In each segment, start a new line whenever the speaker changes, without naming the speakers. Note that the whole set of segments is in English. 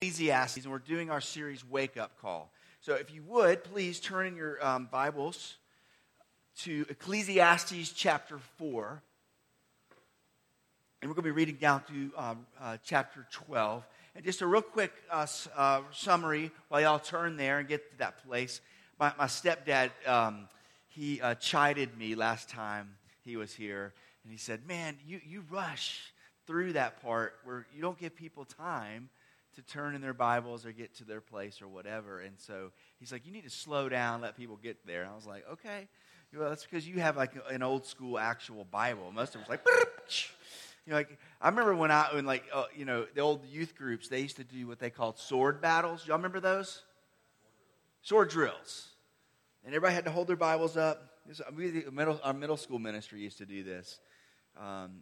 Ecclesiastes, and we're doing our series Wake Up Call. So if you would, please turn in your um, Bibles to Ecclesiastes chapter 4. And we're going to be reading down to um, uh, chapter 12. And just a real quick uh, uh, summary while y'all turn there and get to that place. My, my stepdad, um, he uh, chided me last time he was here. And he said, Man, you, you rush through that part where you don't give people time to turn in their Bibles or get to their place or whatever. And so he's like, you need to slow down, let people get there. And I was like, okay. Well, that's because you have like an old school actual Bible. Most of us like, you know, like I remember when I when like uh, you know the old youth groups they used to do what they called sword battles. Y'all remember those? Sword drills, and everybody had to hold their Bibles up. This, middle, our middle school ministry used to do this. Um,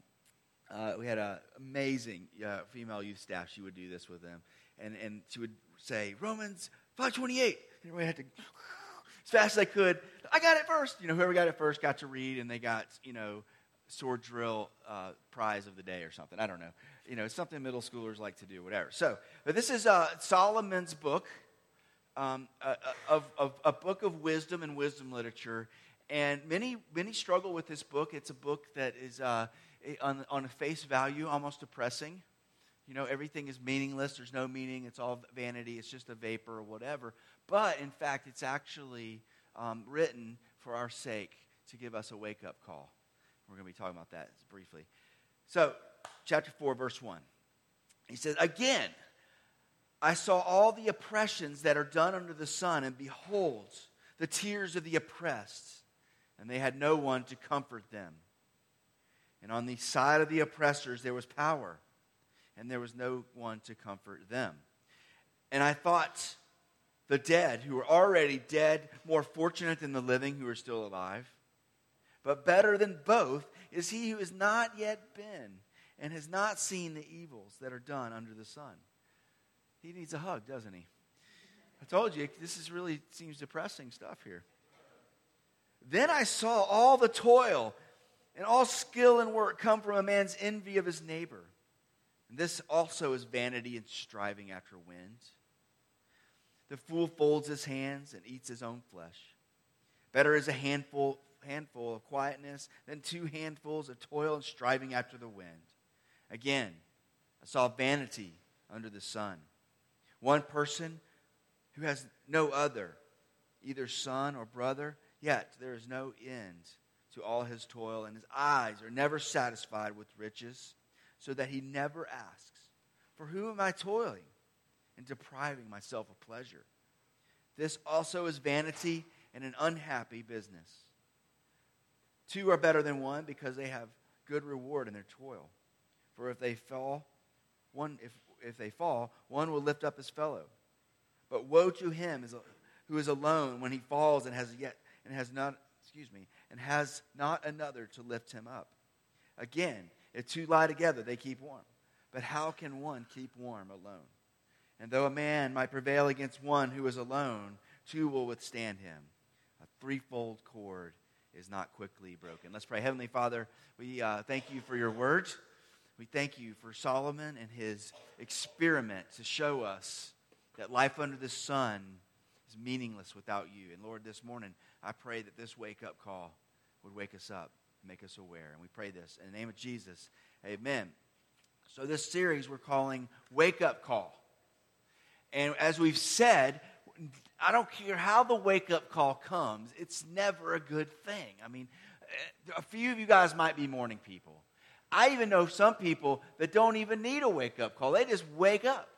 uh, we had an amazing uh, female youth staff. She would do this with them. And, and she would say, Romans 528. And everybody had to, as fast as I could, I got it first. You know, whoever got it first got to read, and they got, you know, sword drill uh, prize of the day or something. I don't know. You know, it's something middle schoolers like to do, whatever. So, but this is uh, Solomon's book, um, a, a, a, a book of wisdom and wisdom literature. And many, many struggle with this book. It's a book that is uh, on, on a face value almost depressing. You know, everything is meaningless. There's no meaning. It's all vanity. It's just a vapor or whatever. But in fact, it's actually um, written for our sake to give us a wake up call. We're going to be talking about that briefly. So, chapter 4, verse 1. He says, Again, I saw all the oppressions that are done under the sun, and behold, the tears of the oppressed, and they had no one to comfort them. And on the side of the oppressors, there was power, and there was no one to comfort them. And I thought the dead, who were already dead, more fortunate than the living who are still alive. But better than both is he who has not yet been and has not seen the evils that are done under the sun. He needs a hug, doesn't he? I told you, this is really seems depressing stuff here. Then I saw all the toil and all skill and work come from a man's envy of his neighbor. And this also is vanity and striving after wind. The fool folds his hands and eats his own flesh. Better is a handful, handful of quietness than two handfuls of toil and striving after the wind. Again, I saw vanity under the sun. One person who has no other, either son or brother, yet there is no end to all his toil, and his eyes are never satisfied with riches, so that he never asks, For whom am I toiling and depriving myself of pleasure? This also is vanity and an unhappy business. Two are better than one because they have good reward in their toil. For if they fall, one if, if they fall, one will lift up his fellow. But woe to him who is alone when he falls and has yet and has not excuse me, and has not another to lift him up. Again, if two lie together, they keep warm. But how can one keep warm alone? And though a man might prevail against one who is alone, two will withstand him. A threefold cord is not quickly broken. Let's pray. Heavenly Father, we uh, thank you for your words. We thank you for Solomon and his experiment to show us that life under the sun is meaningless without you. And Lord, this morning, I pray that this wake up call would wake us up, make us aware. And we pray this in the name of Jesus. Amen. So, this series we're calling Wake Up Call. And as we've said, I don't care how the wake up call comes, it's never a good thing. I mean, a few of you guys might be morning people. I even know some people that don't even need a wake up call, they just wake up.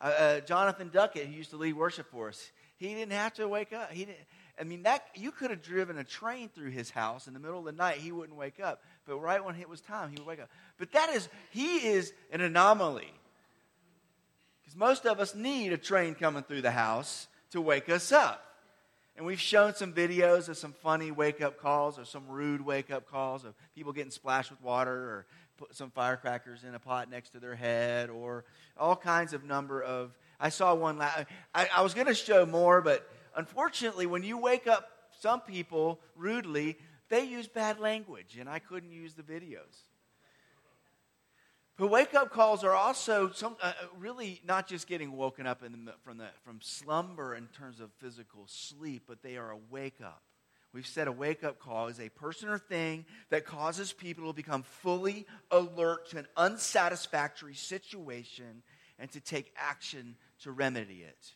Uh, uh, Jonathan Duckett, who used to lead worship for us, he didn't have to wake up. He didn't, I mean, that you could have driven a train through his house in the middle of the night. He wouldn't wake up. But right when it was time, he would wake up. But that is, he is an anomaly. Because most of us need a train coming through the house to wake us up. And we've shown some videos of some funny wake up calls or some rude wake up calls of people getting splashed with water or put some firecrackers in a pot next to their head or all kinds of number of. I saw one. I, I was going to show more, but unfortunately, when you wake up some people rudely, they use bad language, and I couldn't use the videos. But wake up calls are also some, uh, really not just getting woken up the, from, the, from slumber in terms of physical sleep, but they are a wake up. We've said a wake up call is a person or thing that causes people to become fully alert to an unsatisfactory situation and to take action to remedy it.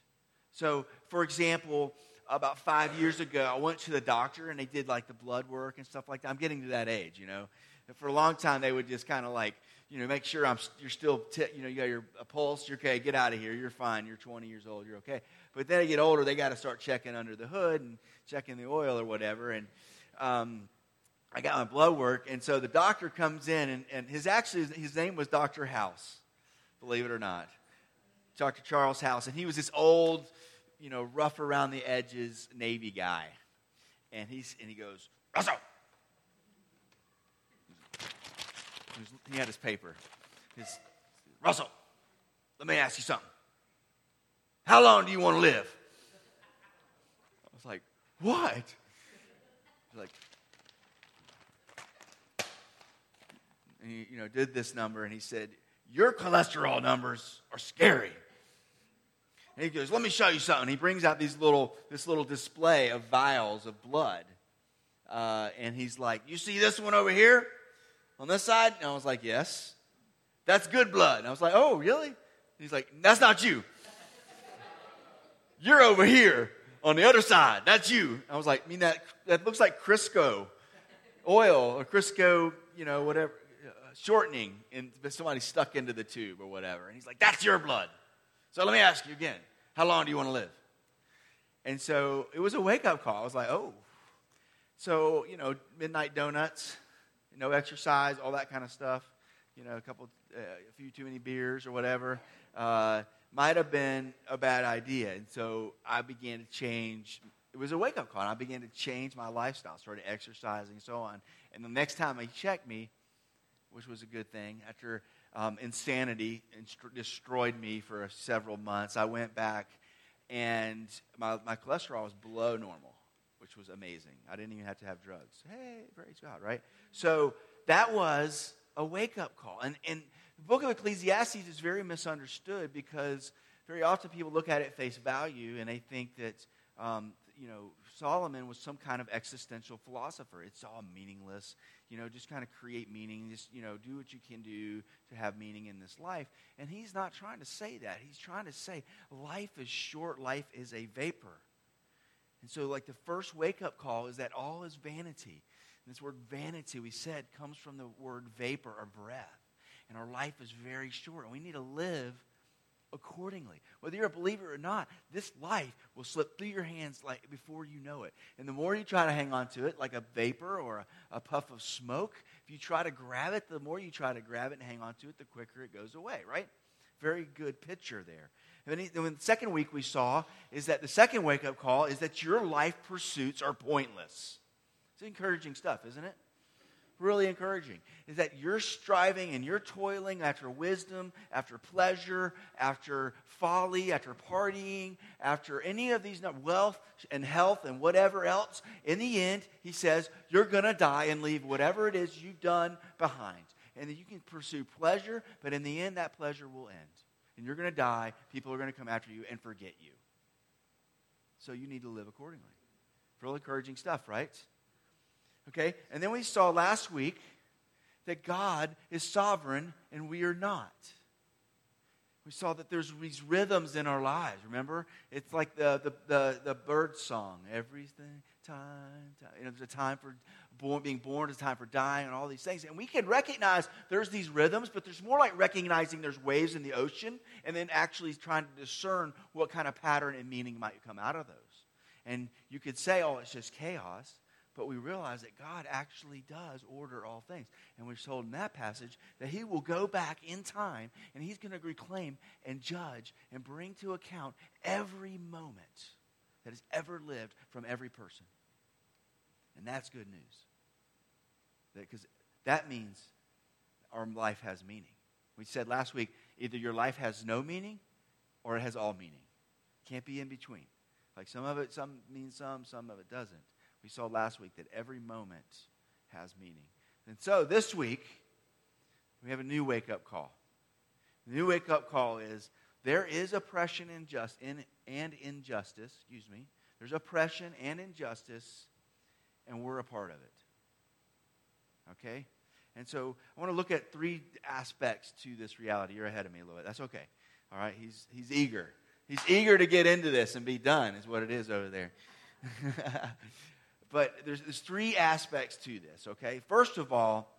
So, for example, about five years ago, I went to the doctor and they did like the blood work and stuff like that. I'm getting to that age, you know. And for a long time, they would just kind of like, you know, make sure I'm, you're still, t- you know, you got your pulse, you're okay, get out of here, you're fine, you're 20 years old, you're okay. But then I get older, they got to start checking under the hood and checking the oil or whatever. And um, I got my blood work, and so the doctor comes in, and, and his actually his name was Doctor House, believe it or not, Dr. Charles House, and he was this old, you know, rough around the edges Navy guy, and he's and he goes, Russell he had his paper. His, Russell, let me ask you something. How long do you want to live? I was like, what? He's like, and he, you know, did this number, and he said, your cholesterol numbers are scary. And he goes, let me show you something. He brings out these little, this little display of vials of blood. Uh, and he's like, you see this one over here? on this side? And I was like, yes. That's good blood. And I was like, oh, really? And he's like, that's not you. You're over here on the other side. That's you. And I was like, I mean, that, that looks like Crisco oil or Crisco, you know, whatever, uh, shortening, and somebody stuck into the tube or whatever. And he's like, that's your blood. So let me ask you again, how long do you want to live? And so it was a wake up call. I was like, oh. So, you know, midnight donuts, no exercise, all that kind of stuff, you know, a couple, uh, a few too many beers or whatever, uh, might have been a bad idea. And so I began to change. It was a wake up call. And I began to change my lifestyle, started exercising and so on. And the next time he checked me, which was a good thing, after um, insanity destroyed me for several months, I went back and my, my cholesterol was below normal which was amazing. I didn't even have to have drugs. Hey, praise God, right? So that was a wake up call. And, and the book of Ecclesiastes is very misunderstood because very often people look at it face value and they think that, um, you know, Solomon was some kind of existential philosopher. It's all meaningless. You know, just kind of create meaning. Just, you know, do what you can do to have meaning in this life. And he's not trying to say that. He's trying to say life is short, life is a vapor. And so, like, the first wake up call is that all is vanity. And this word vanity, we said, comes from the word vapor or breath. And our life is very short, and we need to live accordingly. Whether you're a believer or not, this life will slip through your hands like before you know it. And the more you try to hang on to it, like a vapor or a, a puff of smoke, if you try to grab it, the more you try to grab it and hang on to it, the quicker it goes away, right? Very good picture there. And then the second week we saw is that the second wake up call is that your life pursuits are pointless. It's encouraging stuff, isn't it? Really encouraging. Is that you're striving and you're toiling after wisdom, after pleasure, after folly, after partying, after any of these wealth and health and whatever else. In the end, he says, you're going to die and leave whatever it is you've done behind. And you can pursue pleasure, but in the end, that pleasure will end and you're going to die. People are going to come after you and forget you. So you need to live accordingly. Real encouraging stuff, right? Okay? And then we saw last week that God is sovereign and we are not. We saw that there's these rhythms in our lives. Remember? It's like the, the, the, the Byrds song. Everything, time, time. You know, there's a time for born, being born, a time for dying, and all these things. And we can recognize there's these rhythms, but there's more like recognizing there's waves in the ocean and then actually trying to discern what kind of pattern and meaning might come out of those. And you could say, oh, it's just chaos. But we realize that God actually does order all things. And we're told in that passage that He will go back in time and He's going to reclaim and judge and bring to account every moment that has ever lived from every person. And that's good news. Because that means our life has meaning. We said last week either your life has no meaning or it has all meaning. Can't be in between. Like some of it some means some, some of it doesn't. We saw last week that every moment has meaning. And so this week, We have a new wake up call. The new wake up call is there is oppression and, just, and injustice, excuse me. There's oppression and injustice, and we're a part of it. Okay? And so I want to look at three aspects to this reality. You're ahead of me a little bit. That's okay. All right? He's, he's eager. He's eager to get into this and be done, is what it is over there. but there's, there's three aspects to this, okay? First of all,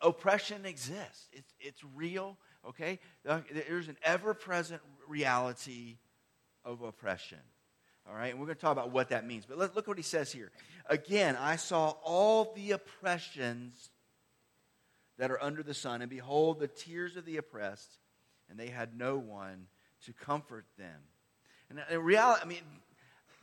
oppression exists, it's, it's real, okay? There's an ever present reality of oppression. All right, and we're going to talk about what that means. But let, look what he says here. Again, I saw all the oppressions that are under the sun, and behold, the tears of the oppressed, and they had no one to comfort them. And in reality, I mean,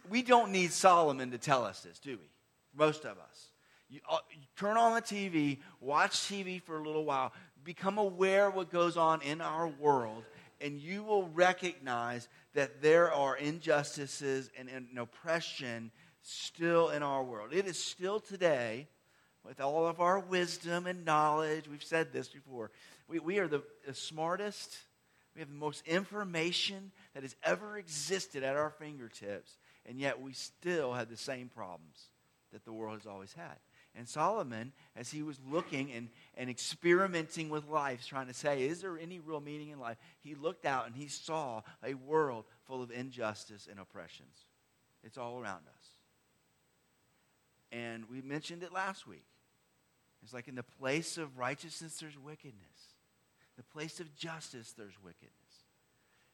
we don't need Solomon to tell us this, do we? Most of us. You, uh, you, turn on the TV, watch TV for a little while, become aware of what goes on in our world, and you will recognize that there are injustices and, and oppression still in our world. It is still today, with all of our wisdom and knowledge, we've said this before, we, we are the, the smartest, we have the most information that has ever existed at our fingertips, and yet we still had the same problems that the world has always had. And Solomon, as he was looking and, and experimenting with life, trying to say, is there any real meaning in life? He looked out and he saw a world full of injustice and oppressions. It's all around us. And we mentioned it last week. It's like in the place of righteousness, there's wickedness. The place of justice, there's wickedness.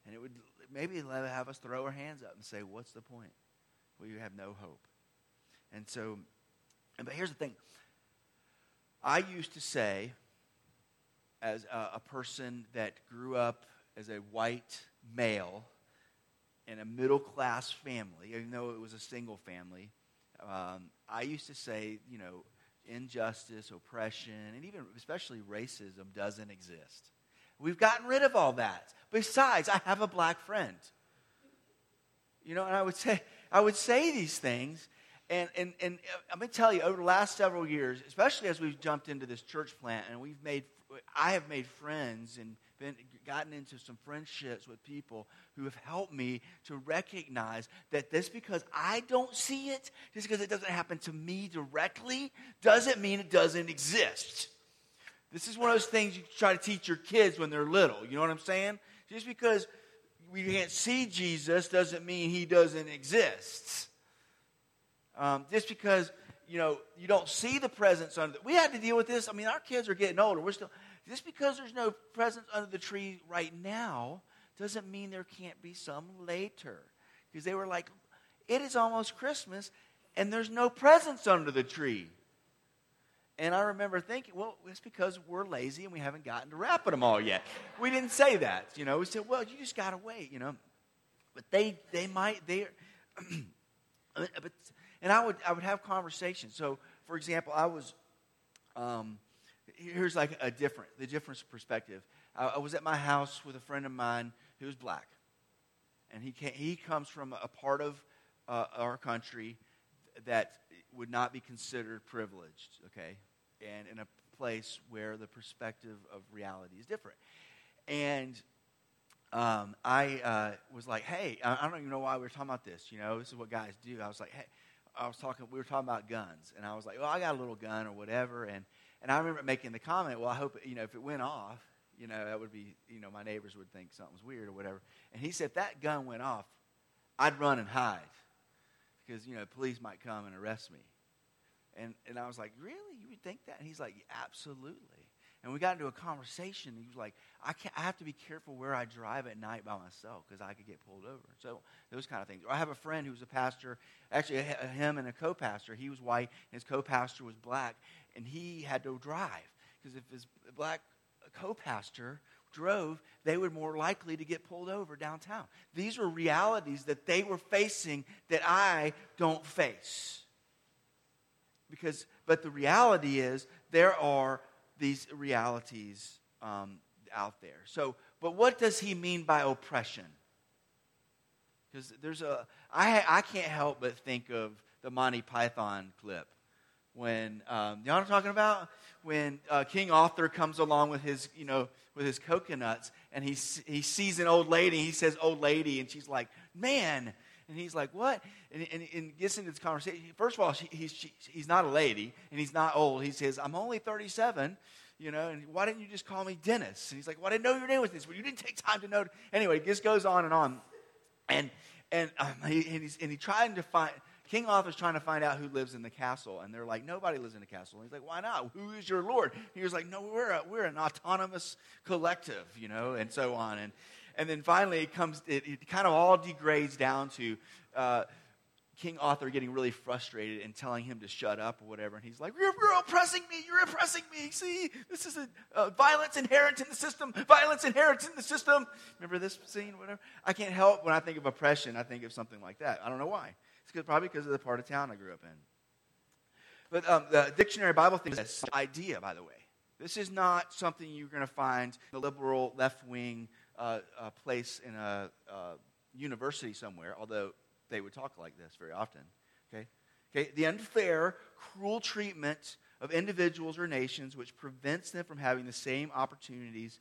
And it would maybe have us throw our hands up and say, What's the point? Well, you have no hope. And so but here's the thing I used to say, as a, a person that grew up as a white male in a middle class family, even though it was a single family, um, I used to say, you know, injustice, oppression, and even especially racism doesn't exist. We've gotten rid of all that. Besides, I have a black friend. You know, and I would say I would say these things, and, and, and uh, I'm going to tell you, over the last several years, especially as we've jumped into this church plant and we've made, I have made friends and been, gotten into some friendships with people who have helped me to recognize that just because I don't see it, just because it doesn't happen to me directly, doesn't mean it doesn't exist. This is one of those things you try to teach your kids when they're little. You know what I'm saying? Just because we can't see Jesus doesn't mean he doesn't exist. Um, just because you know you don't see the presents under. The, we had to deal with this. I mean, our kids are getting older. We're still just because there's no presents under the tree right now doesn't mean there can't be some later. Because they were like, it is almost Christmas, and there's no presents under the tree. And I remember thinking, well, it's because we're lazy and we haven't gotten to wrapping them all yet. We didn't say that, you know. We said, well, you just got to wait, you know. But they, they might, they, but and I would, I would have conversations. So, for example, I was, um, here's like a different, the different perspective. I, I, was at my house with a friend of mine who was black. And he, came, he comes from a part of uh, our country that would not be considered privileged, okay? And in a place where the perspective of reality is different. And um, I uh, was like, hey, I, don't even know why we were talking about this. You know, this is what guys do. I was like, hey, I was talking, we were talking about guns, and I was like, well, I got a little gun or whatever, and and I remember making the comment, well, I hope you know if it went off, you know, that would be, you know, my neighbors would think something's weird or whatever. And he said, if that gun went off, I'd run and hide because you know police might come and arrest me. And and I was like, really, you would think that? And he's like, absolutely. And we got into a conversation. He was like, I, can't, I have to be careful where I drive at night by myself because I could get pulled over. So those kind of things. Or I have a friend who's a pastor, actually, him and a co pastor. He was white, his co pastor was black, and he had to drive because if his black co pastor drove, they were more likely to get pulled over downtown. These were realities that they were facing that I don't face. Because, but the reality is, there are these realities um, out there. So, but what does he mean by oppression? Because there's a, I, I can't help but think of the Monty Python clip when um, you know what I'm talking about? When uh, King Arthur comes along with his, you know, with his coconuts, and he he sees an old lady. He says, "Old lady," and she's like, "Man." And he's like, "What?" And, and, and gets into this conversation. First of all, he's she, he's not a lady, and he's not old. He says, "I'm only 37." You know, and why didn't you just call me Dennis? And he's like, "Well, I didn't know your name was this. Well, you didn't take time to know." Anyway, just goes on and on, and and um, he, and, he's, and he tried to find King Arthur's trying to find out who lives in the castle, and they're like, nobody lives in the castle. And he's like, why not? Who is your lord? He was like, no, we're, a, we're an autonomous collective, you know, and so on. And, and then finally, it comes, it, it kind of all degrades down to uh, King Arthur getting really frustrated and telling him to shut up or whatever. And he's like, You're, you're oppressing me. You're oppressing me. See, this is a uh, violence inherent in the system. Violence inherent in the system. Remember this scene, whatever? I can't help when I think of oppression, I think of something like that. I don't know why. It's probably because of the part of town I grew up in. But um, the dictionary Bible thinks this idea, by the way. This is not something you're going to find in a liberal left wing uh, uh, place in a university somewhere, although they would talk like this very often. Okay? Okay? The unfair, cruel treatment of individuals or nations which prevents them from having the same opportunities,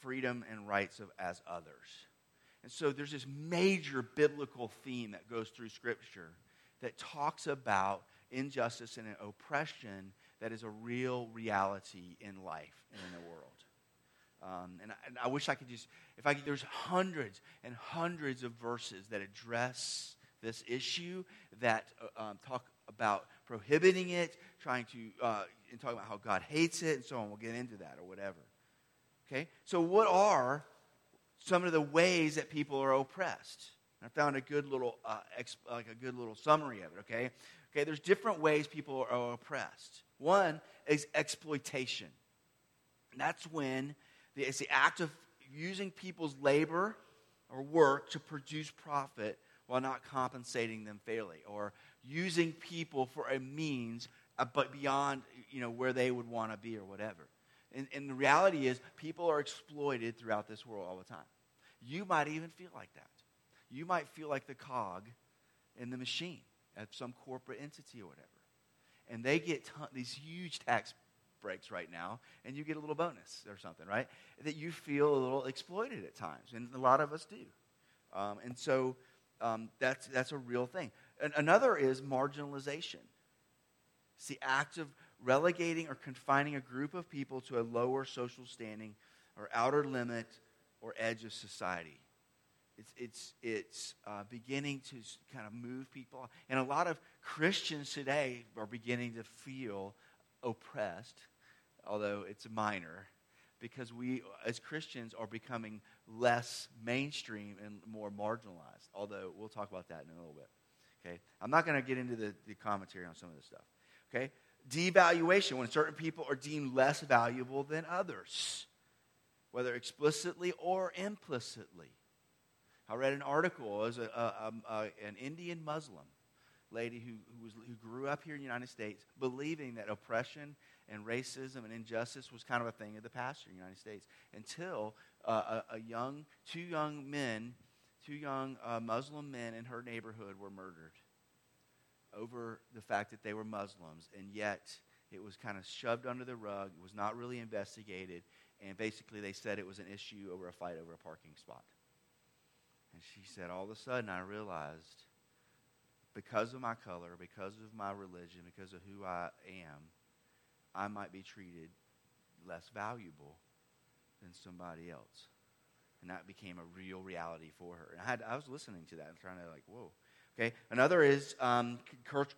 freedom, and rights of, as others. And so there's this major biblical theme that goes through Scripture that talks about injustice and oppression that is a real reality in life and in the world. Um, and, I, and, I, wish I could just, if I could, there's hundreds and hundreds of verses that address this issue, that uh, um, talk about prohibiting it, trying to, uh, and talk about how God hates it, and so on. We'll get into that or whatever. Okay? So, what are some of the ways that people are oppressed. I found a good little, uh, exp- like a good little summary of it. Okay, okay. There's different ways people are oppressed. One is exploitation. That's when it's the act of using people's labor or work to produce profit while not compensating them fairly, or using people for a means, uh, but beyond you know where they would want to be or whatever. And, and the reality is, people are exploited throughout this world all the time. You might even feel like that. You might feel like the cog in the machine at some corporate entity or whatever. And they get ton- these huge tax breaks right now, and you get a little bonus or something, right? That you feel a little exploited at times, and a lot of us do. Um, and so um, that's, that's a real thing. And another is marginalization. It's the act of relegating or confining a group of people to a lower social standing or outer limit or edge of society. It's, it's, it's uh, beginning to kind of move people. And a lot of Christians today are beginning to feel oppressed, although it's minor, because we, as Christians, are becoming less mainstream and more marginalized. Although we'll talk about that in a little bit. Okay? I'm not going to get into the, the commentary on some of this stuff. Okay? Devaluation, when certain people are deemed less valuable than others whether explicitly or implicitly. I read an article as um, a, an Indian Muslim lady who, who, was, who grew up here in the United States believing that oppression and racism and injustice was kind of a thing of the past in the United States until uh, a, a, young, two young men, two young uh, Muslim men in her neighborhood were murdered over the fact that they were Muslims, and yet it was kind of shoved under the rug. It was not really investigated. And basically, they said it was an issue over a fight over a parking spot. And she said, all of a sudden, I realized because of my color, because of my religion, because of who I am, I might be treated less valuable than somebody else. And that became a real reality for her. And I, had, I was listening to that and trying to, like, whoa. Okay. Another is um,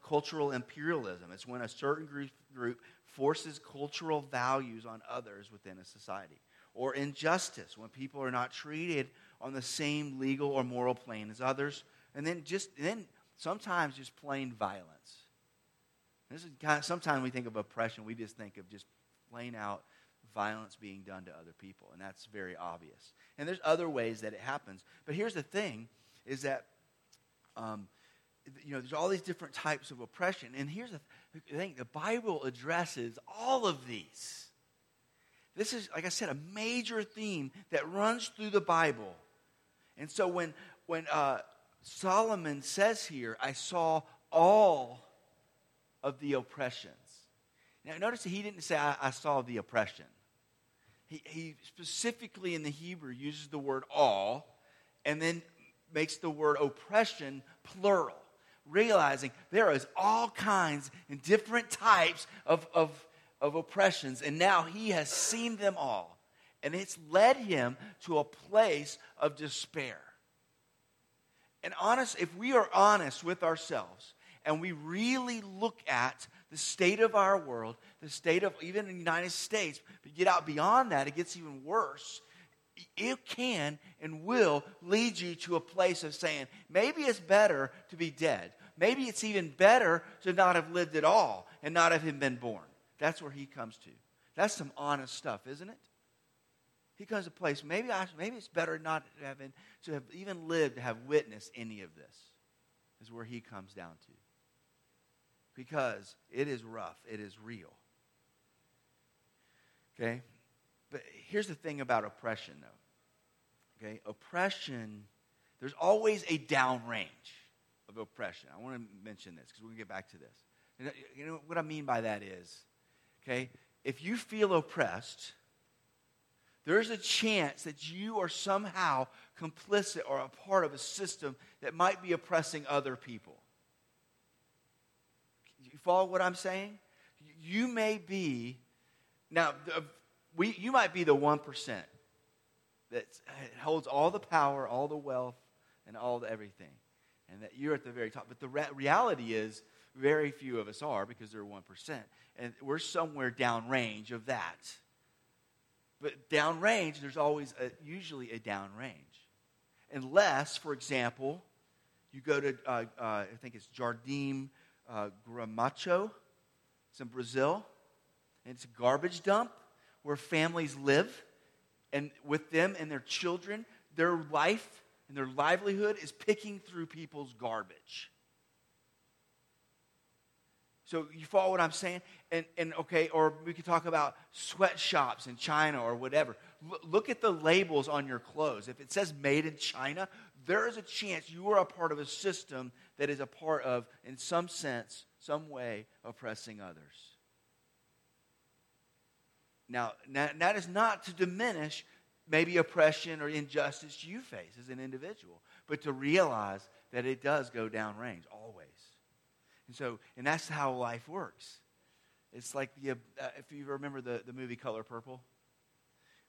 cultural imperialism. It's when a certain group, group forces cultural values on others within a society. Or injustice, when people are not treated on the same legal or moral plane as others. And then just then sometimes just plain violence. This is kind of, sometimes we think of oppression, we just think of just plain out violence being done to other people, and that's very obvious. And there's other ways that it happens. But here's the thing: is that um, you know, there's all these different types of oppression. And here's the thing the Bible addresses all of these. This is, like I said, a major theme that runs through the Bible. And so when, when uh, Solomon says here, I saw all of the oppressions, Now, notice he didn't say, I, I saw the oppression. He, he specifically in the Hebrew uses the word all and then makes the word oppression plural, realizing there is all kinds and different types of, of, of oppressions, and now he has seen them all. And it's led him to a place of despair. And honest, if we are honest with ourselves and we really look at the state of our world, the state of even the United States, but get out beyond that, it gets even worse. It can and will lead you to a place of saying, maybe it's better to be dead. Maybe it's even better to not have lived at all and not have been born. That's where he comes to. That's some honest stuff, isn't it? He comes to a place, maybe, I, maybe it's better not to have, been, to have even lived to have witnessed any of this, is where he comes down to. Because it is rough, it is real. Okay? But here's the thing about oppression, though. Okay? Oppression, there's always a downrange of oppression. I want to mention this because we're going to get back to this. Uh, you know what I mean by that is, okay, if you feel oppressed, there's a chance that you are somehow complicit or a part of a system that might be oppressing other people. Follow what I'm saying? You may be, now, we, you might be the 1% that holds all the power, all the wealth, and all the everything. And that you're at the very top. But the re- reality is, very few of us are because they're 1%. And we're somewhere downrange of that. But downrange, there's always a, usually a downrange. Unless, for example, you go to, uh, uh, I think it's Jardim uh, Gramacho. It's in Brazil. And it's a garbage dump where families live. And with them and their children, their life and their livelihood is picking through people's garbage. So you follow what I'm saying? And, and okay, or we could talk about sweatshops in China or whatever. L- look at the labels on your clothes. If it says made in China, there is a chance you are a part of a system that is a part of, in some sense, some way, oppressing others. Now, that is not to diminish maybe oppression or injustice you face as an individual, but to realize that it does go downrange always. And so, and that's how life works. It's like the, uh, if you remember the, the movie Color Purple,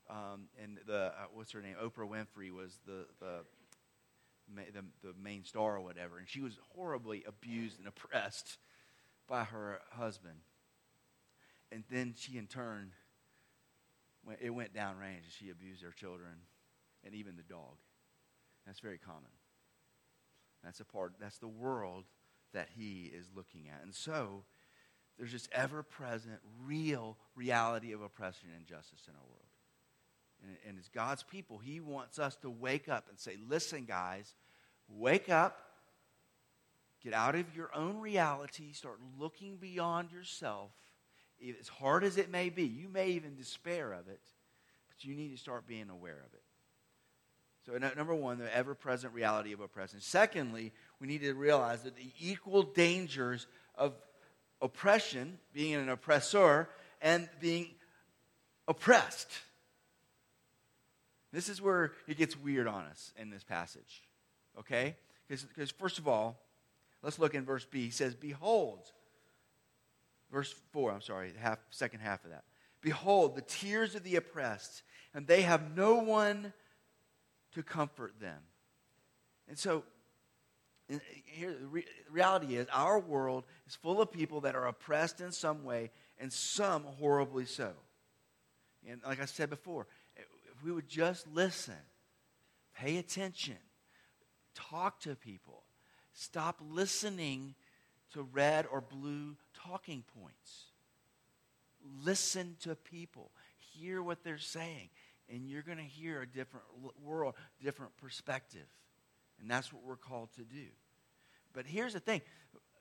um, and the, uh, what's her name? Oprah Winfrey was the, the, the, the main star or whatever, and she was horribly abused and oppressed by her husband. And then she, in turn, went, it went downrange. And she abused her children and even the dog. That's very common. That's a part. That's the world that he is looking at. And so there's this ever present, real reality of oppression and injustice in our world. And, and as God's people, he wants us to wake up and say, listen, guys, wake up. Get out of your own reality. Start looking beyond yourself. As hard as it may be, you may even despair of it, but you need to start being aware of it. So, number one, the ever present reality of oppression. Secondly, we need to realize that the equal dangers of oppression, being an oppressor, and being oppressed. This is where it gets weird on us in this passage. Okay? Because, first of all, let's look in verse B. He says, Behold, verse 4, I'm sorry, half, second half of that. Behold, the tears of the oppressed, and they have no one to comfort them. And so, uh, here, the reality is our world is full of people that are oppressed in some way, and some horribly so. And like I said before, we would just listen, pay attention, talk to people, stop listening to red or blue talking points. Listen to people, hear what they're saying, and you're going to hear a different world, different perspective. And that's what we're called to do. But here's the thing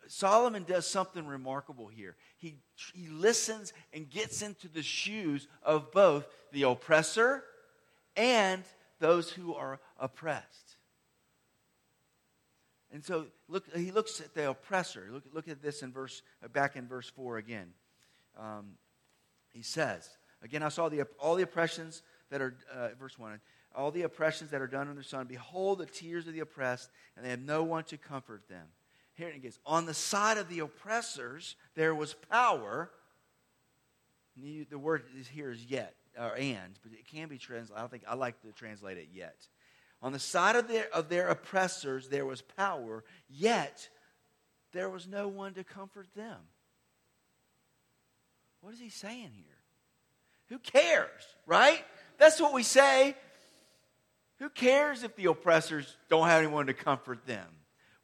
Solomon does something remarkable here. He, he listens and gets into the shoes of both the oppressor and those who are oppressed. And so look, he looks at the oppressor. Look, look at this in verse, back in verse 4 again. um, he says, again, I saw the, all the oppressions that are, uh, verse 1, all the oppressions that are done on their son. Behold, the tears of the oppressed, and they have no one to comfort them. Here it gets. On the side of the oppressors, there was power. The word is here is yet, or and, but it can be translated. I don't think I like to translate it yet. On the side of their, of their oppressors, there was power, yet there was no one to comfort them. What is he saying here? Who cares, right? That's what we say. Who cares if the oppressors don't have anyone to comfort them?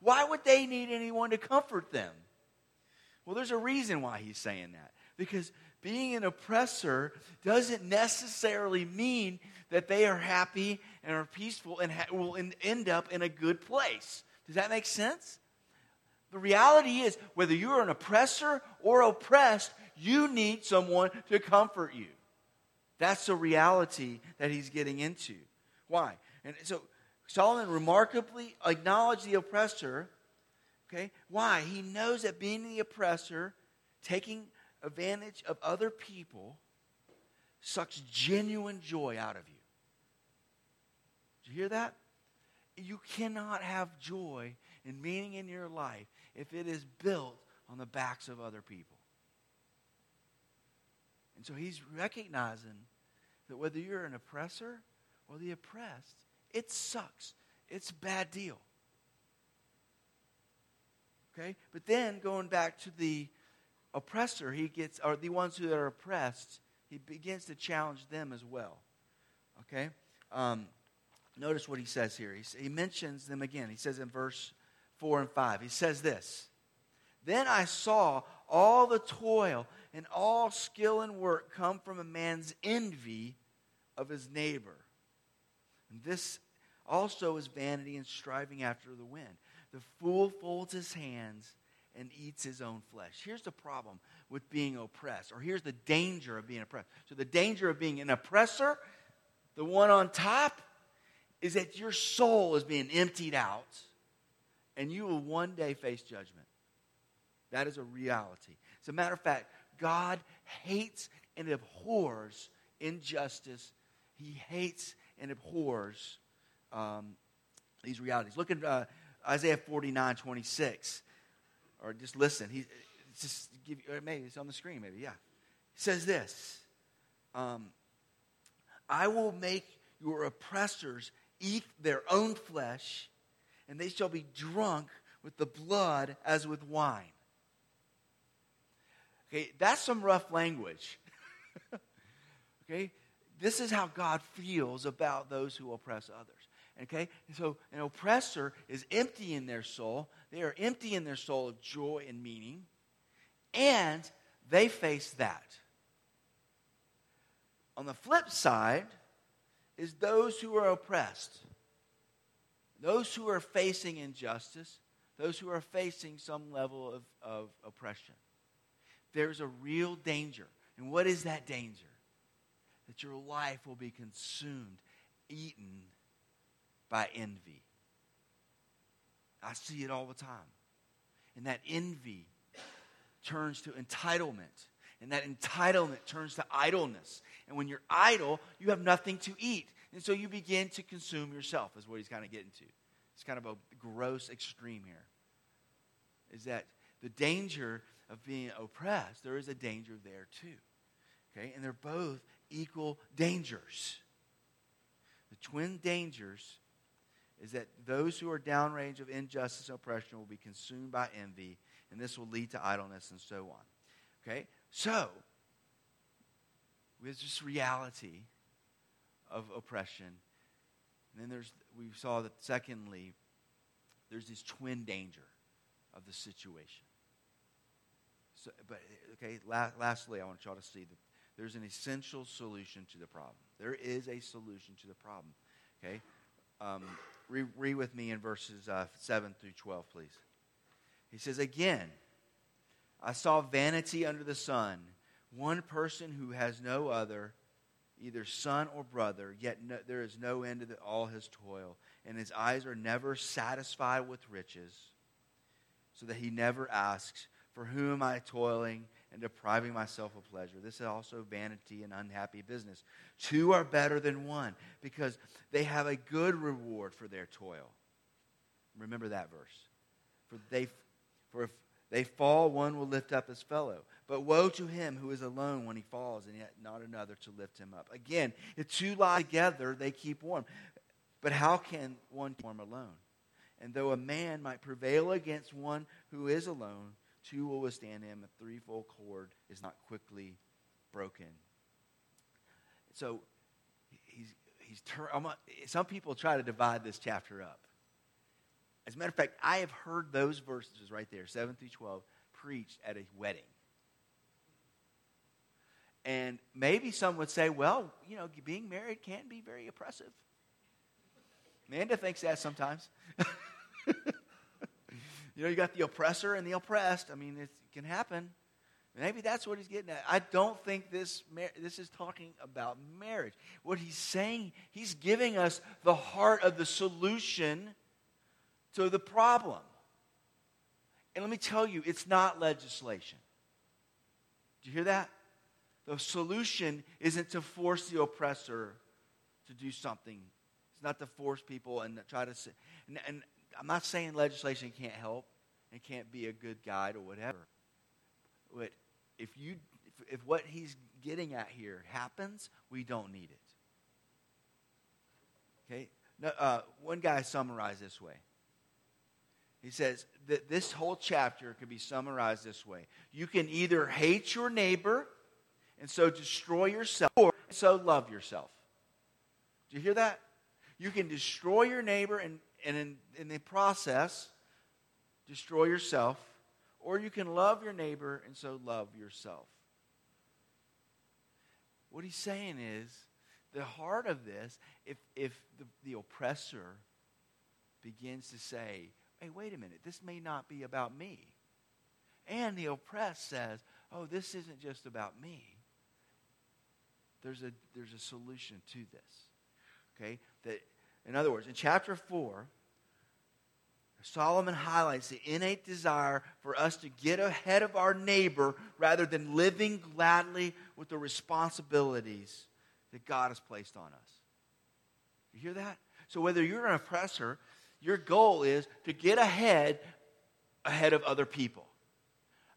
Why would they need anyone to comfort them? Well, there's a reason why he's saying that. Because being an oppressor doesn't necessarily mean that they are happy and are peaceful and ha- will end up in a good place. Does that make sense? The reality is, whether you're an oppressor or oppressed, you need someone to comfort you. That's the reality that he's getting into. Why? And so Solomon remarkably acknowledged the oppressor. Okay? Why? He knows that being the oppressor, taking advantage of other people, sucks genuine joy out of you. Did you hear that? You cannot have joy and meaning in your life if it is built on the backs of other people. And so he's recognizing that whether you're an oppressor or the oppressed, it sucks. It's a bad deal. Okay? But then going back to the oppressor, he gets, or the ones who are oppressed, he begins to challenge them as well. Okay? Um, notice what he says here. He, he mentions them again. He says in verse 4 and 5, he says this Then I saw all the toil and all skill and work come from a man's envy of his neighbor. And this also is vanity and striving after the wind. The fool folds his hands and eats his own flesh. Here's the problem with being oppressed, or here's the danger of being oppressed. So, the danger of being an oppressor, the one on top, is that your soul is being emptied out and you will one day face judgment. That is a reality. As a matter of fact, God hates and abhors injustice. He hates and abhors um, these realities. Look at uh, Isaiah 49 26. Or just listen. He, just give, or maybe it's on the screen, maybe, yeah. He says this um, I will make your oppressors eat their own flesh, and they shall be drunk with the blood as with wine. Okay, that's some rough language. okay, this is how God feels about those who oppress others. Okay? And so an oppressor is empty in their soul. They are empty in their soul of joy and meaning. And they face that. On the flip side is those who are oppressed. Those who are facing injustice, those who are facing some level of, of oppression. There's a real danger. And what is that danger? That your life will be consumed, eaten by envy. I see it all the time. And that envy turns to entitlement. And that entitlement turns to idleness. And when you're idle, you have nothing to eat. And so you begin to consume yourself, is what he's kind of getting to. It's kind of a gross extreme here. Is that the danger of being oppressed, there is a danger there too. Okay? And they're both equal dangers. The twin dangers is that those who are downrange of injustice and oppression will be consumed by envy, and this will lead to idleness and so on. Okay? So, with this reality of oppression, and then there's we saw that secondly, there's this twin danger of the situation. So, but okay, la- lastly, I want y'all to see that there's an essential solution to the problem. There is a solution to the problem. Okay, um, read, with me in verses uh, seven through twelve, please. He says again, I saw vanity under the sun, one person who has no other, either son or brother, yet no, there is no end to the, all his toil, and his eyes are never satisfied with riches, so that he never asks, For whom am I toiling and depriving myself of pleasure. This is also vanity and unhappy business. Two are better than one because they have a good reward for their toil. Remember that verse. For they for if they fall, one will lift up his fellow. But woe to him who is alone when he falls, and yet not another to lift him up. Again, if two lie together, they keep warm. But how can one keep warm alone? And though a man might prevail against one who is alone, two will withstand him. A threefold cord is not quickly broken. So he's, he's tur- some people try to divide this chapter up. As a matter of fact, I have heard those verses right there, 7 through 12, preached at a wedding. And maybe some would say, well, you know, being married can be very oppressive. Amanda thinks that sometimes. you know, you got the oppressor and the oppressed. I mean, it can happen. Maybe that's what he's getting at. I don't think this, this is talking about marriage. What he's saying, he's giving us the heart of the solution to the problem. And let me tell you, it's not legislation. Do you hear that? The solution isn't to force the oppressor to do something. It's not to force people and try to. And, and I'm not saying legislation can't help and can't be a good guide or whatever. But if you, if, if what he's getting at here happens, we don't need it. Okay. No, uh, one guy summarized this way. He says that this whole chapter could be summarized this way You can either hate your neighbor and so destroy yourself, or so love yourself. Do you hear that? You can destroy your neighbor and, and in, in the process, destroy yourself, or you can love your neighbor and so love yourself. What he's saying is the heart of this, if, if the, the oppressor begins to say, hey, wait a minute, this may not be about me. And the oppressed says, oh, this isn't just about me. There's a, there's a solution to this. Okay? That, in other words, in chapter 4, Solomon highlights the innate desire for us to get ahead of our neighbor rather than living gladly with the responsibilities that God has placed on us. You hear that? So whether you're an oppressor your goal is to get ahead ahead of other people.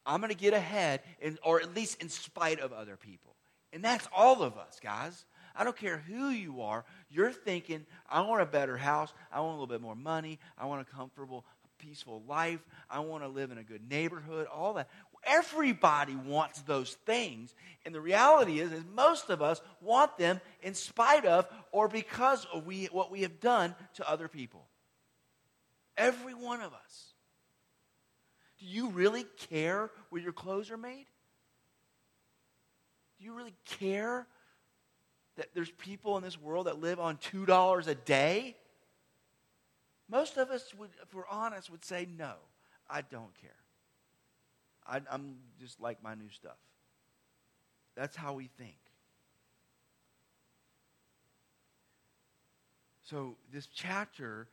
I'm going to get ahead, in, or at least in spite of other people. And that's all of us, guys. I don't care who you are. You're thinking, I want a better house. I want a little bit more money. I want a comfortable, peaceful life. I want to live in a good neighborhood. All that. Everybody wants those things. And the reality is, is most of us want them in spite of or because of we, what we have done to other people. Every one of us. Do you really care where your clothes are made? Do you really care that there's people in this world that live on $2 a day? Most of us, would, if we're honest, would say, no, I don't care. I, I'm just like my new stuff. That's how we think. So, this chapter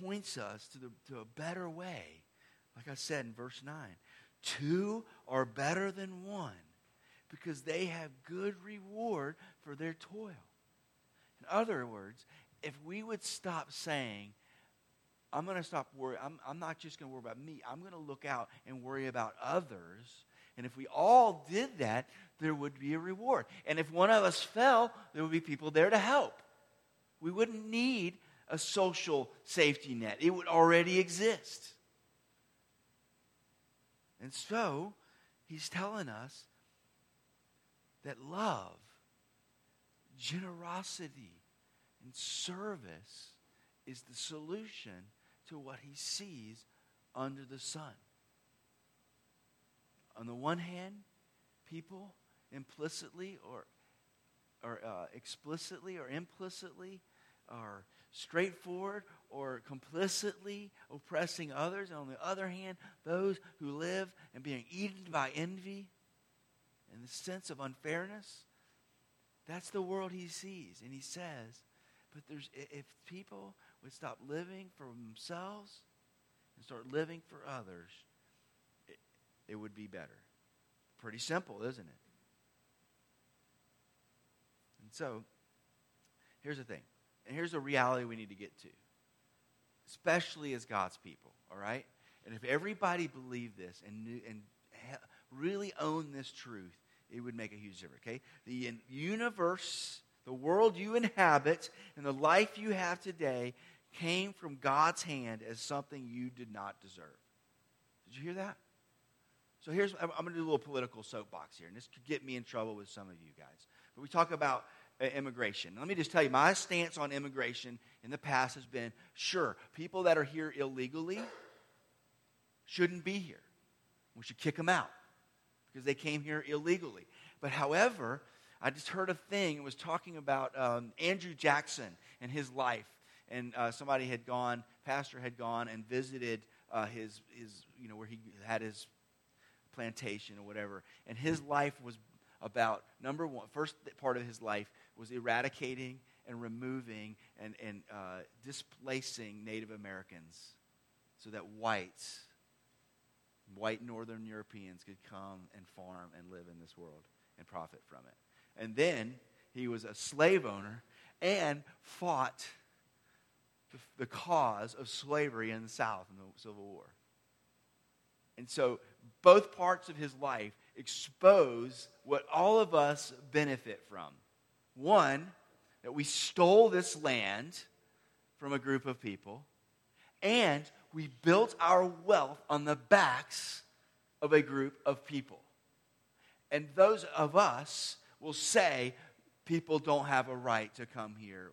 points us to, the, to a better way. Like I said in verse 9, two are better than one because they have good reward for their toil. In other words, if we would stop saying, I'm going to stop worrying, I'm, I'm not just going to worry about me, I'm going to look out and worry about others. And if we all did that, there would be a reward. And if one of us fell, there would be people there to help. We wouldn't need a social safety net, it would already exist. And so, he's telling us that love, generosity, and service is the solution to what he sees under the sun. On the one hand, people implicitly or, or uh, explicitly or implicitly are straightforward or complicitly oppressing others. And on the other hand, those who live and being eaten by envy and the sense of unfairness. That's the world he sees. And he says, but there's, if people would stop living for themselves and start living for others, it, it would be better. pretty simple, isn't it? And so, here's the thing. And here's a reality we need to get to, especially as God's people, all right? And if everybody believed this and, knew, and really owned this truth, it would make a huge difference, okay? The universe, the world you inhabit, and the life you have today came from God's hand as something you did not deserve. Did you hear that? So here's, I'm going to do a little political soapbox here, and this could get me in trouble with some of you guys. But we talk about uh, immigration. Let me just tell you, my stance on immigration in the past has been sure, people that are here illegally shouldn't be here. We should kick them out because they came here illegally. But however, I just heard a thing. It was talking about um, Andrew Jackson and his life. And uh, somebody had gone, pastor had gone and visited uh, his, his, you know, where he had his plantation or whatever. And his life was about, number one, first part of his life was eradicating and removing and, and uh, displacing Native Americans so that whites white northern Europeans could come and farm and live in this world and profit from it. And then he was a slave owner and fought the, cause of slavery in the South in the Civil War. And so both parts of his life expose what all of us benefit from. One, that we stole this land from a group of people, and we built our wealth on the backs of a group of people. And those of us will say people don't have a right to come here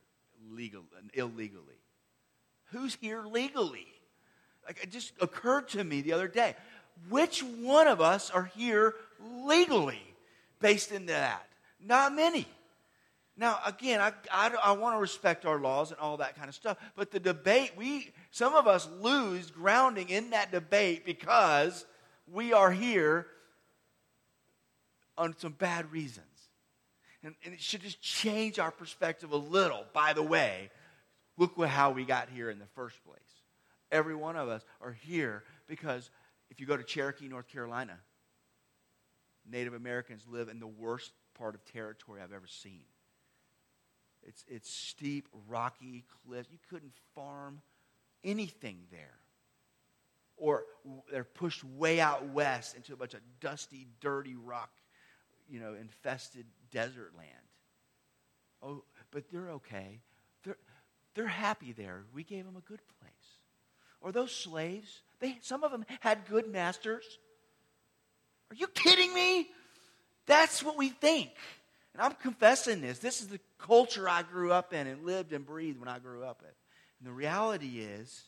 legal, and illegally. Who's here legally? Like it just occurred to me the other day. Which one of us are here legally based in that? Not many. Now, again, I, I, I want to respect our laws and all that kind of stuff, but the debate, we, some of us lose grounding in that debate because we are here on some bad reasons. And, and it should just change our perspective a little. By the way, look how we got here in the first place. Every one of us are here because if you go to Cherokee, North Carolina, Native Americans live in the worst part of territory I've ever seen. It's, it's steep, rocky cliffs. You couldn't farm anything there. Or they're pushed way out west into a bunch of dusty, dirty rock, you know, infested desert land. Oh, but they're okay. They're, they're happy there. We gave them a good place. Or those slaves, they, some of them had good masters. Are you kidding me? That's what we think. And I'm confessing this. This is the culture I grew up in and lived and breathed when I grew up in. And the reality is,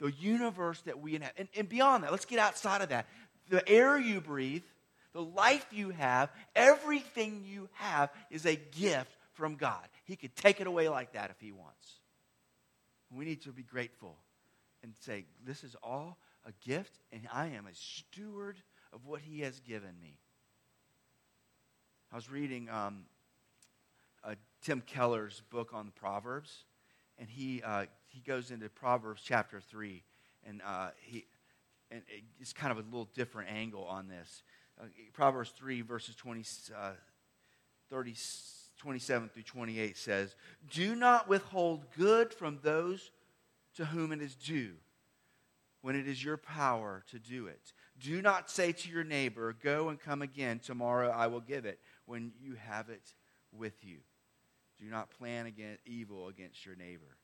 the universe that we inhabit, and, and beyond that, let's get outside of that. The air you breathe, the life you have, everything you have is a gift from God. He could take it away like that if He wants. We need to be grateful and say, This is all a gift, and I am a steward of what He has given me. I was reading um, uh, Tim Keller's book on the Proverbs, and he, uh, he goes into Proverbs chapter 3, and, uh, he, and it's kind of a little different angle on this. Uh, Proverbs 3, verses 20, uh, 30, 27 through 28 says, Do not withhold good from those to whom it is due when it is your power to do it. Do not say to your neighbor, Go and come again, tomorrow I will give it when you have it with you. Do not plan against evil against your neighbor.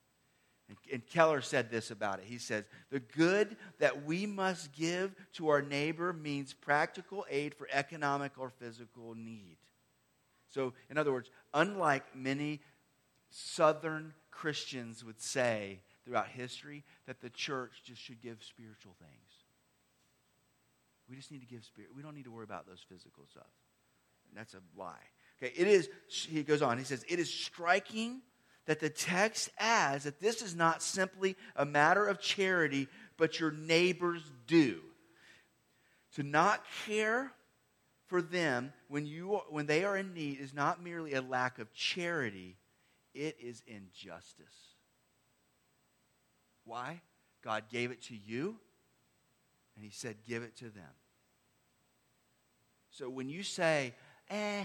And, and Keller said this about it. He says, The good that we must give to our neighbor means practical aid for economic or physical need. So, in other words, unlike many Southern Christians would say throughout history, that the church just should give spiritual things. We just need to give spirit. We don't need to worry about those physical stuff. And That's a lie. Okay, it is, he goes on, he says, it is striking that the text adds that this is not simply a matter of charity, but your neighbors due. To not care for them when, you, when they are in need is not merely a lack of charity, it is injustice. Why? God gave it to you, and He said, give it to them. So when you say, eh,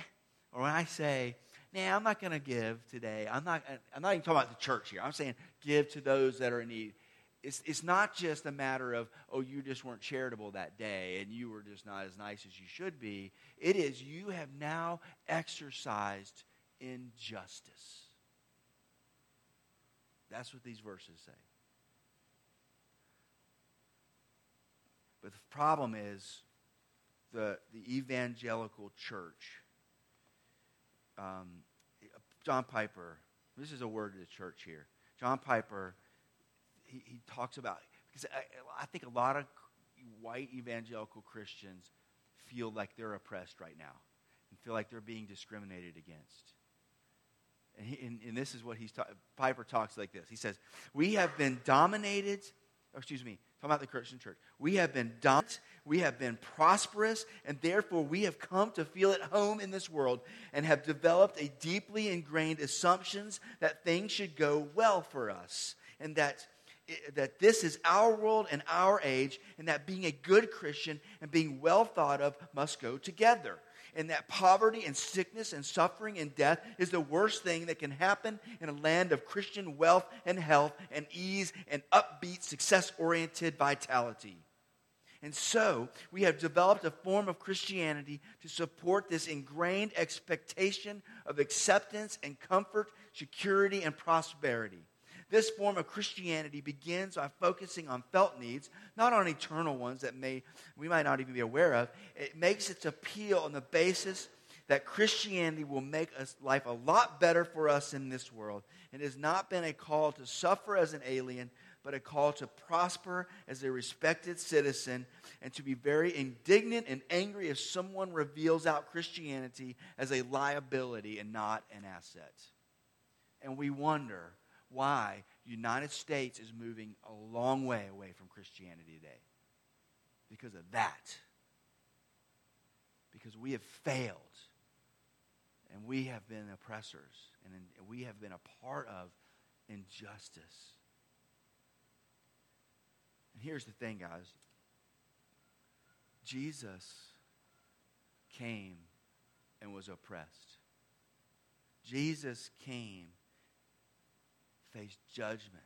or when I say, nah, I'm not going to give today, I'm not, I'm not even talking about the church here. I'm saying give to those that are in need. It's, it's not just a matter of, oh, you just weren't charitable that day and you were just not as nice as you should be. It is you have now exercised injustice. That's what these verses say. But the problem is the, the evangelical church. Um, John Piper, this is a word to the church here. John Piper, he, he talks about, because I, I think a lot of white evangelical Christians feel like they're oppressed right now and feel like they're being discriminated against. And, he, and, and this is what he's ta- Piper talks like this. He says, "We have been dominated. Excuse me, talking about the Christian church. We have been dominant. We have been prosperous, and therefore we have come to feel at home in this world and have developed a deeply ingrained assumptions that things should go well for us, and that." Eh, that this is our world and our age, and that being a good Christian and being well thought of must go together and that poverty and sickness and suffering and death is the worst thing that can happen in a land of Christian wealth and health and ease and upbeat, success oriented vitality. And so, we have developed a form of Christianity to support this ingrained expectation of acceptance and comfort, security, and prosperity. This form of Christianity begins by focusing on felt needs, not on eternal ones that may we might not even be aware of. It makes its appeal on the basis that Christianity will make us, life a lot better for us in this world. It has not been a call to suffer as an alien, but a call to prosper as a respected citizen and to be very indignant and angry if someone reveals out Christianity as a liability and not an asset. And we wonder why United States is moving a long way away from Christianity today. Because of that. Because we have failed. And we have been oppressors. And we have been a part of injustice. And here's the thing, guys Jesus came and was oppressed. Jesus came faced judgment,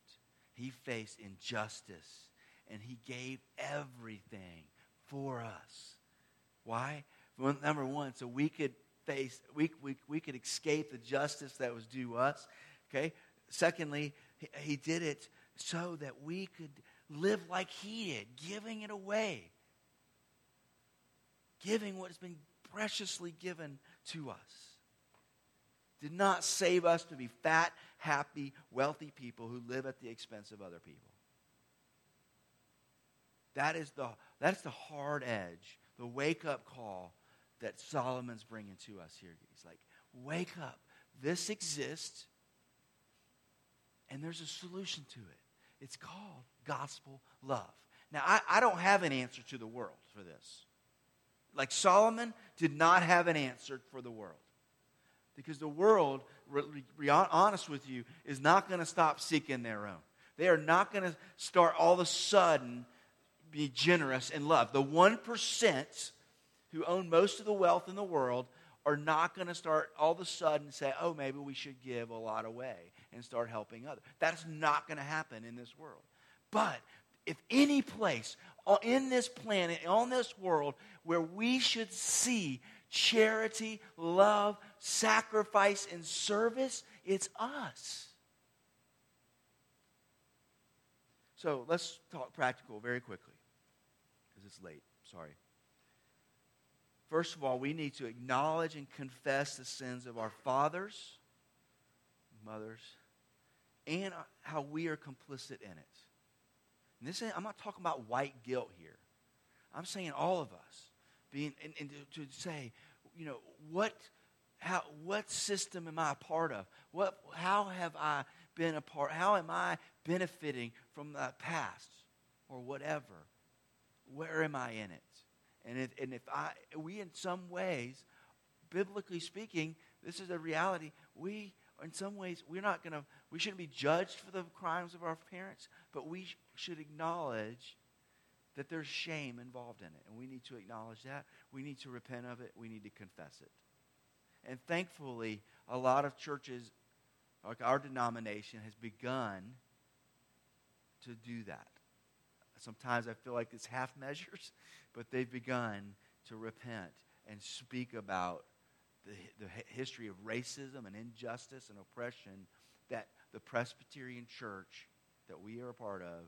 he faced injustice, and he gave everything for us. Why? Well, number one, so we could face, we, we, we could escape the justice that was due us. Okay? Secondly, he, he did it so that we could live like he did, giving it away. Giving what has been preciously given to us. Did not save us to be fat, happy, wealthy people who live at the expense of other people. That is the, that's the hard edge, the wake up call that Solomon's bringing to us here. He's like, wake up. This exists, and there's a solution to it. It's called gospel love. Now, I, I don't have an answer to the world for this. Like Solomon did not have an answer for the world. Because the world, be honest with you, is not going to stop seeking their own. They are not going to start all of a sudden be generous and love. The 1% who own most of the wealth in the world are not going to start all of a sudden say, oh, maybe we should give a lot away and start helping others. That's not going to happen in this world. But if any place uh, in this planet, on this world, where we should see charity, love, sacrifice, and service, it's us. So let's talk practical very quickly because it's late. Sorry. First of all, we need to acknowledge and confess the sins of our fathers, mothers, and uh, how we are complicit in it. And this I'm not talking about white guilt here. I'm saying all of us being and, and to, to, say, you know, what how what system am I a part of? What how have I been a part? How am I benefiting from the past or whatever? Where am I in it? And if, and if I we in some ways, biblically speaking, this is a reality. We in some ways we're not going to we shouldn't be judged for the crimes of our parents, but we should acknowledge that there's shame involved in it. And we need to acknowledge that. We need to repent of it. We need to confess it. And thankfully, a lot of churches, like our denomination, has begun to do that. Sometimes I feel like it's half measures, but they've begun to repent and speak about the, the history of racism and injustice and oppression that the Presbyterian Church that we are a part of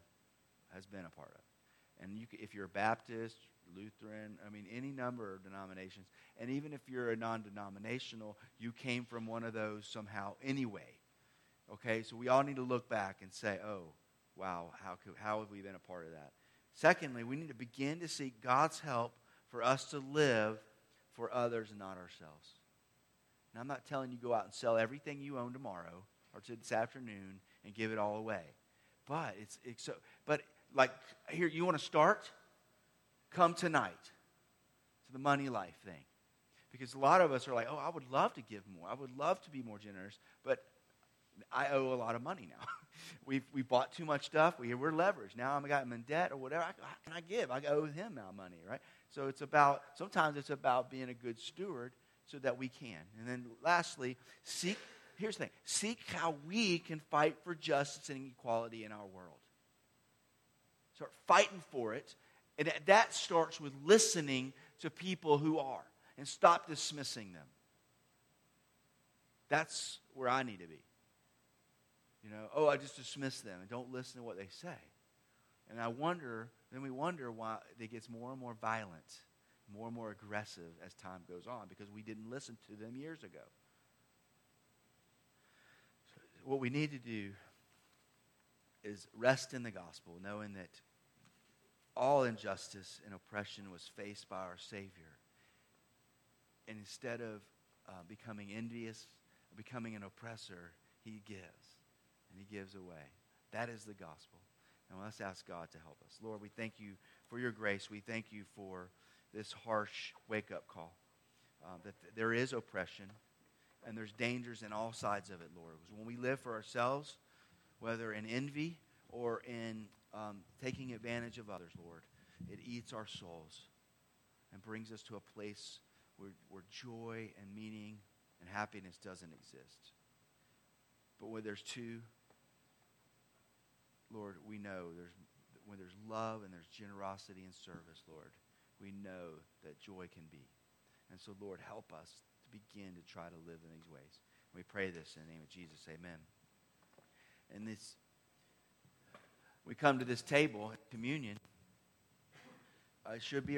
has been a part of. And you, if you're a Baptist, Lutheran, I mean, any number of denominations, and even if you're a non denominational, you came from one of those somehow anyway. Okay, so we all need to look back and say, oh, wow, how, could, how have we been a part of that? Secondly, we need to begin to seek God's help for us to live for others and not ourselves. And I'm not telling you go out and sell everything you own tomorrow or to this afternoon and give it all away. But it's, it's so, but like here, you want to start? Come tonight to the money life thing. Because a lot of us are like, oh, I would love to give more. I would love to be more generous, but I owe a lot of money now. we've, we bought too much stuff. We, we're leveraged. Now I'm him in debt or whatever. I, how can I give? I owe him now money, right? So it's about, sometimes it's about being a good steward so that we can. And then lastly, seek, here's the thing seek how we can fight for justice and equality in our world. Start fighting for it. And that starts with listening to people who are and stop dismissing them. That's where I need to be. You know, oh, I just dismiss them and don't listen to what they say. And I wonder, then we wonder why it gets more and more violent, more and more aggressive as time goes on because we didn't listen to them years ago. So what we need to do is rest in the gospel, knowing that all injustice and oppression was faced by our Savior. And instead of uh, becoming envious, becoming an oppressor, he gives and he gives away. That is the gospel. And let's ask God to help us. Lord, we thank you for your grace. We thank you for this harsh wake up call. Uh, that th- there is oppression and there's dangers in all sides of it, Lord. Because when we live for ourselves, whether in envy or in um, taking advantage of others, Lord, it eats our souls and brings us to a place where, where joy and meaning and happiness doesn't exist. But when there's two Lord, we know there's, when there's love and there's generosity and service, Lord, we know that joy can be. And so, Lord, help us to begin to try to live in these ways. We pray this in the name of Jesus. Amen. And this, we come to this table, communion. It should be